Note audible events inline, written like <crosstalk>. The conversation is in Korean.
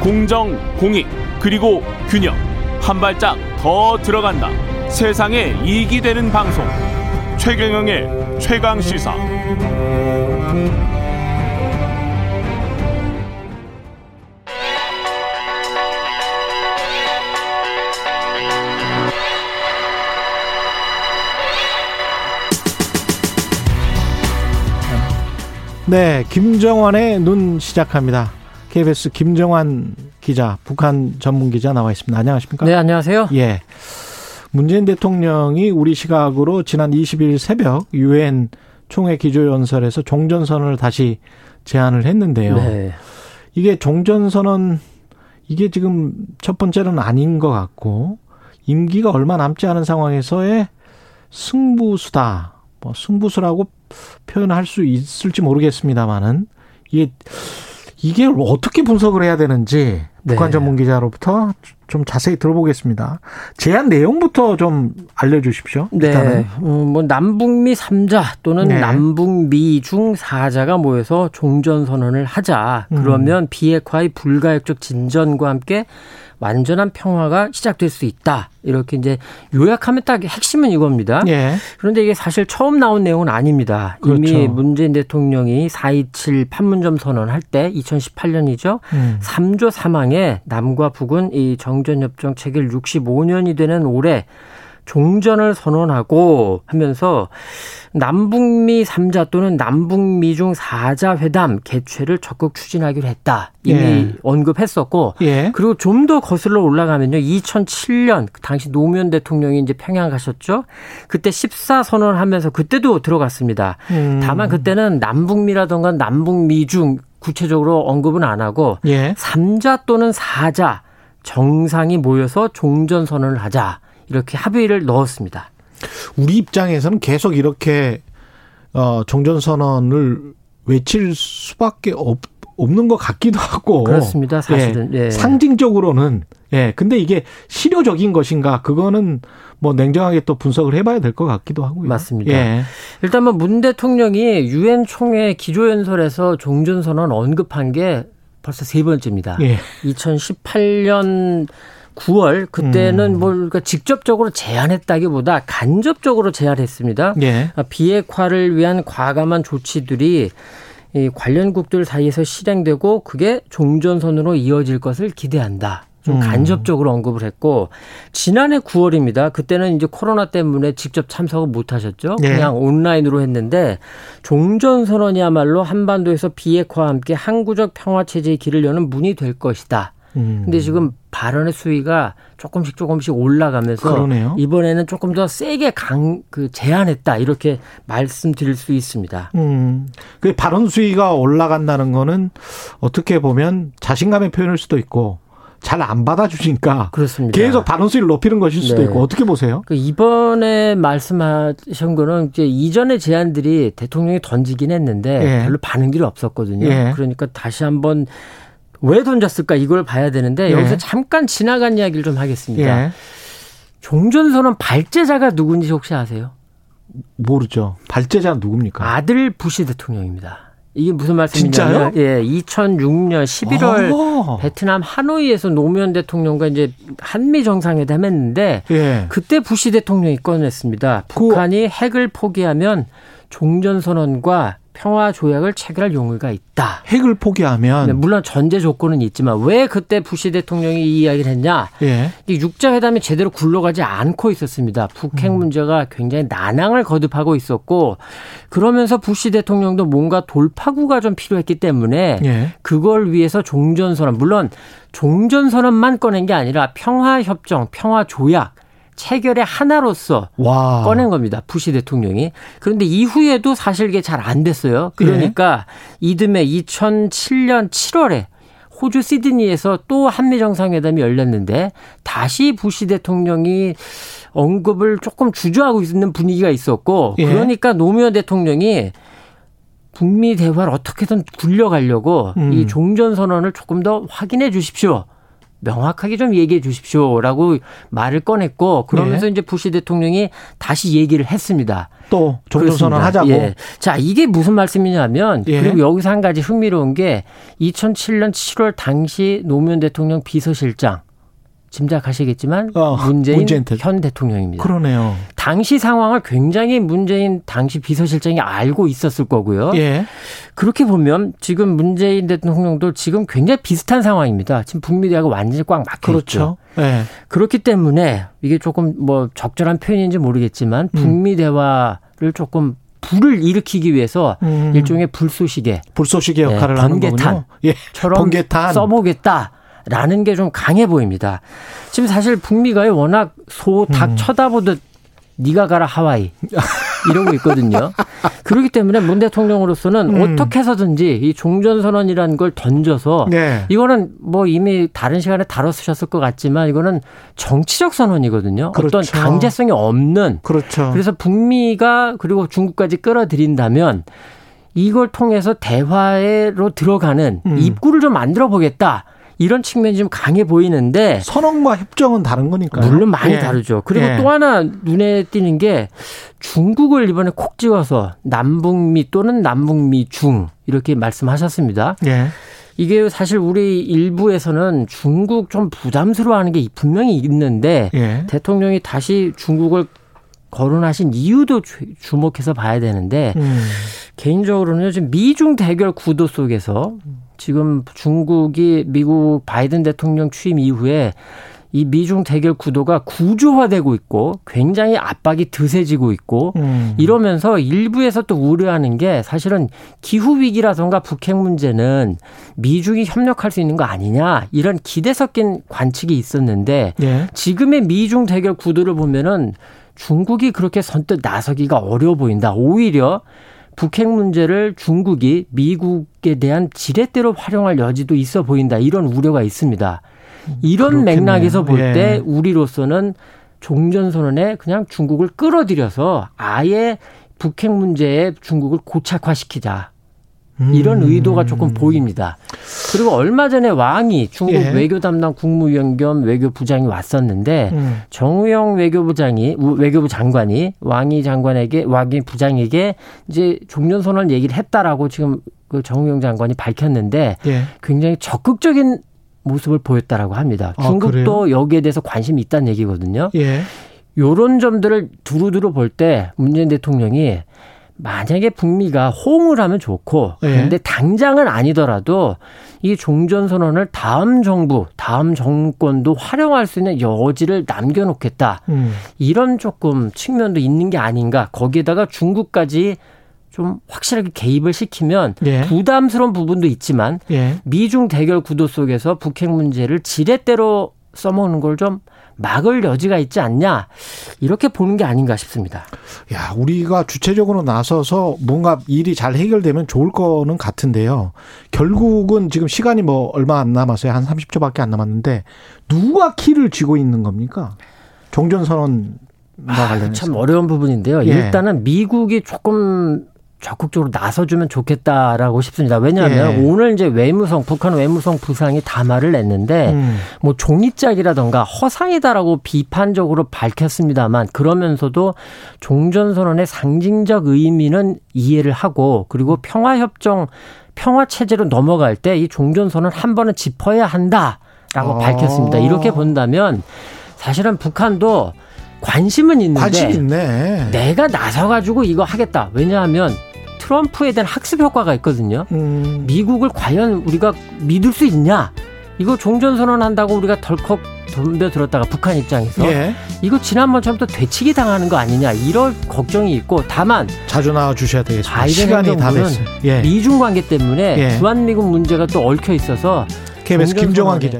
공정, 공익, 그리고 균형. 한 발짝 더 들어간다. 세상에 이익이 되는 방송. 최경영의 최강 시사. 네, 김정환의 눈 시작합니다. KBS 김정환 기자, 북한 전문 기자 나와 있습니다. 안녕하십니까? 네, 안녕하세요. 예. 문재인 대통령이 우리 시각으로 지난 20일 새벽 유엔 총회 기조연설에서 종전선언을 다시 제안을 했는데요. 네. 이게 종전선언 이게 지금 첫 번째는 아닌 것 같고 임기가 얼마 남지 않은 상황에서의 승부수다. 뭐 승부수라고 표현할 수 있을지 모르겠습니다만은 이게 이게 어떻게 분석을 해야 되는지 네. 북한 전문 기자로부터 좀 자세히 들어보겠습니다. 제안 내용부터 좀 알려주십시오. 네, 음, 뭐 남북미 3자 또는 네. 남북미 중 4자가 모여서 종전 선언을 하자. 그러면 음. 비핵화의 불가역적 진전과 함께 완전한 평화가 시작될 수 있다. 이렇게 이제 요약하면 딱 핵심은 이겁니다. 예. 그런데 이게 사실 처음 나온 내용은 아닙니다. 그렇죠. 이미 문재인 대통령이 4.27 판문점 선언할 때 2018년이죠. 음. 3조 사망에 남과 북은 이 정전협정 체결 65년이 되는 올해 종전을 선언하고 하면서 남북미 3자 또는 남북미 중 4자 회담 개최를 적극 추진하기로 했다. 이미 예. 언급했었고 예. 그리고 좀 더 거슬러 올라가면요. 2007년 당시 노무현 대통령이 이제 평양 가셨죠. 그때 14 선언하면서 그때도 들어갔습니다. 음. 다만 그때는 남북미라던가 남북미 중 구체적으로 언급은 안 하고 예. 3자 또는 4자 정상이 모여서 종전 선언을 하자. 이렇게 합의를 넣었습니다. 우리 입장에서는 계속 이렇게 어 종전 선언을 외칠 수밖에 없, 없는 것 같기도 하고 그렇습니다. 사실은 예, 예. 상징적으로는 예 근데 이게 실효적인 것인가 그거는 뭐 냉정하게 또 분석을 해봐야 될 것 같기도 하고요. 맞습니다. 예. 일단 뭐문 대통령이 유엔 총회 기조연설에서 종전 선언 언급한 게 벌써 세 번째입니다. 예. 2018년 9월 그때는 음. 뭘 그러니까 직접적으로 제안했다기보다 간접적으로 제안했습니다. 예. 아, 비핵화를 위한 과감한 조치들이 이 관련국들 사이에서 실행되고 그게 종전선으로 이어질 것을 기대한다. 좀 음. 간접적으로 언급을 했고 지난해 9월입니다. 그때는 이제 코로나 때문에 직접 참석을 못 하셨죠. 네. 그냥 온라인으로 했는데 종전 선언이야말로 한반도에서 비핵화와 함께 항구적 평화 체제의 길을 여는 문이 될 것이다. 음. 근데 지금 발언의 수위가 조금씩 조금씩 올라가면서 그러네요. 이번에는 조금 더 세게 강 그 제한했다 이렇게 말씀드릴 수 있습니다. 음. 그 발언 수위가 올라간다는 거는 어떻게 보면 자신감의 표현일 수도 있고 잘안 받아주니까 그렇습니다. 계속 발언 수위를 높이는 것일 수도 네. 있고 어떻게 보세요? 그 이번에 말씀하신 거는 이제 이전의 제안들이 대통령이 던지긴 했는데 예. 별로 반응들이 없었거든요. 예. 그러니까 다시 한번 왜 던졌을까 이걸 봐야 되는데 예. 여기서 잠깐 지나간 이야기를 좀 하겠습니다. 예. 종전선언 발제자가 누군지 혹시 아세요? 모르죠. 발제자 누굽니까? 아들 부시 대통령입니다. 이게 무슨 말씀이냐면 예, 2006년 11월 오. 베트남 하노이에서 노무현 대통령과 이제 한미 정상회담 했는데 예. 그때 부시 대통령이 꺼냈습니다. 그 북한이 핵을 포기하면 종전 선언과 평화 조약을 체결할 용의가 있다. 핵을 포기하면 네, 물론 전제 조건은 있지만 왜 그때 부시 대통령이 이 이야기를 했냐? 예. 육자 회담이 제대로 굴러가지 않고 있었습니다. 북핵 음. 문제가 굉장히 난항을 거듭하고 있었고 그러면서 부시 대통령도 뭔가 돌파구가 좀 필요했기 때문에 예. 그걸 위해서 종전 선언 물론 종전 선언만 꺼낸 게 아니라 평화 협정, 평화 조약 체결의 하나로서 와. 꺼낸 겁니다. 부시 대통령이. 그런데 이후에도 사실 이게 잘 안 됐어요. 그러니까 네. 이듬해 2007년 7월에 호주 시드니에서 또 한미 정상회담이 열렸는데 다시 부시 대통령이 언급을 조금 주저하고 있는 분위기가 있었고 예. 그러니까 노무현 대통령이 북미 대화를 어떻게든 굴려가려고 음. 이 종전 선언을 조금 더 확인해 주십시오. 명확하게 좀 얘기해 주십시오라고 말을 꺼냈고 그러면서 예. 이제 부시 대통령이 다시 얘기를 했습니다. 또 종전 선언 하자고. 예. 자 이게 무슨 말씀이냐면 예. 그리고 여기서 한 가지 흥미로운 게 2007년 7월 당시 노무현 대통령 비서실장 짐작하시겠지만 어, 문재인, 문재인 대... 현 대통령입니다. 그러네요. 당시 상황을 굉장히 문재인 당시 비서실장이 알고 있었을 거고요. 예. 그렇게 보면 지금 문재인 대통령도 지금 굉장히 비슷한 상황입니다. 지금 북미 대화가 완전히 꽉 막혀 그렇죠. 있죠. 예. 그렇기 때문에 이게 조금 뭐 적절한 표현인지 모르겠지만 음. 북미 대화를 조금 불을 일으키기 위해서 음. 일종의 불쏘시개, 불쏘시개 역할을 예, 하는 거군요. 예, 번개탄 써보겠다. 라는 게 좀 강해 보입니다. 지금 사실 북미가 워낙 소 닭 음. 쳐다보듯 니가 가라 하와이 이러고 있거든요. <laughs> 그렇기 때문에 문 대통령으로서는 음. 어떻게 해서든지 이 종전선언이라는 걸 던져서 네. 이거는 뭐 이미 다른 시간에 다뤘으셨을 것 같지만 이거는 정치적 선언이거든요. 그렇죠. 어떤 강제성이 없는. 그렇죠. 그래서 북미가 그리고 중국까지 끌어들인다면 이걸 통해서 대화로 들어가는 음. 입구를 좀 만들어 보겠다. 이런 측면이 좀 강해 보이는데 선언과 협정은 다른 거니까 물론 많이 예. 다르죠. 그리고 예. 또 하나 눈에 띄는 게 중국을 이번에 콕 집어서 남북미 또는 남북미 중 이렇게 말씀하셨습니다. 예. 이게 사실 우리 일부에서는 중국 좀 부담스러워하는 게 분명히 있는데 예. 대통령이 다시 중국을 거론하신 이유도 주목해서 봐야 되는데 음. 개인적으로는 지금 미중 대결 구도 속에서 지금 중국이 미국 바이든 대통령 취임 이후에 이 미중 대결 구도가 구조화되고 있고 굉장히 압박이 드세지고 있고 음. 이러면서 일부에서 또 우려하는 게 사실은 기후 위기라던가 북핵 문제는 미중이 협력할 수 있는 거 아니냐 이런 기대 섞인 관측이 있었는데 예. 지금의 미중 대결 구도를 보면은 중국이 그렇게 선뜻 나서기가 어려워 보인다. 오히려 북핵 문제를 중국이 미국에 대한 지렛대로 활용할 여지도 있어 보인다. 이런 우려가 있습니다. 이런 그렇겠네요. 맥락에서 볼때 예. 우리로서는 종전선언에 그냥 중국을 끌어들여서 아예 북핵 문제에 중국을 고착화시키자. 이런 음. 의도가 조금 보입니다. 그리고 얼마 전에 왕이 중국 예. 외교 담당 국무위원 겸 외교부장이 왔었는데 음. 정우영 외교부장이 외교부 장관이 왕이 장관에게 왕이 부장에게 이제 종전 선언 얘기를 했다라고 지금 그 정우영 장관이 밝혔는데 예. 굉장히 적극적인 모습을 보였다라고 합니다. 아, 중국도 아, 여기에 대해서 관심이 있다는 얘기거든요. 예. 요런 점들을 두루두루 볼 때 문재인 대통령이 만약에 북미가 호응을 하면 좋고 예. 그런데 네. 당장은 아니더라도 이 종전 선언을 다음 정부, 다음 정권도 활용할 수 있는 여지를 남겨놓겠다. 음. 이런 조금 측면도 있는 게 아닌가. 거기에다가 중국까지 좀 확실하게 개입을 시키면 예. 부담스러운 부분도 있지만 예. 미중 대결 구도 속에서 북핵 문제를 지렛대로 써먹는 걸 좀 막을 여지가 있지 않냐 이렇게 보는 게 아닌가 싶습니다. 야 우리가 주체적으로 나서서 뭔가 일이 잘 해결되면 좋을 거는 같은데요. 결국은 지금 시간이 뭐 얼마 안 남았어요. 한 30초밖에 안 남았는데 누가 키를 쥐고 있는 겁니까? 종전선언 아, 참 어려운 부분인데요. 예. 일단은 미국이 조금 적극적으로 나서주면 좋겠다라고 싶습니다. 왜냐하면 예. 오늘 이제 외무성 북한 외무성 부상이 담화를 냈는데 음. 뭐 종이짝이라던가 허상이다라고 비판적으로 밝혔습니다만 그러면서도 종전선언의 상징적 의미는 이해를 하고 그리고 평화협정 평화 체제로 넘어갈 때 이 종전선언 한 번은 짚어야 한다라고 아. 밝혔습니다. 이렇게 본다면 사실은 북한도 관심은 있는데 관심. 내가 나서 가지고 이거 하겠다. 왜냐하면 트럼프에 대한 학습 효과가 있거든요. 음. 미국을 과연 우리가 믿을 수 있냐? 이거 종전 선언 한다고 우리가 덜컥 덤벼들었다가 북한 입장에서 예. 이거 지난번처럼 또 되치기 당하는 거 아니냐 이런 걱정이 있고 다만 자주 나와 주셔야 되겠습니다. 시간이 다 됐어요. 예. 미중 관계 때문에 예. 주한미군 문제가 또 얽혀 있어서 KBS 김정환 기자.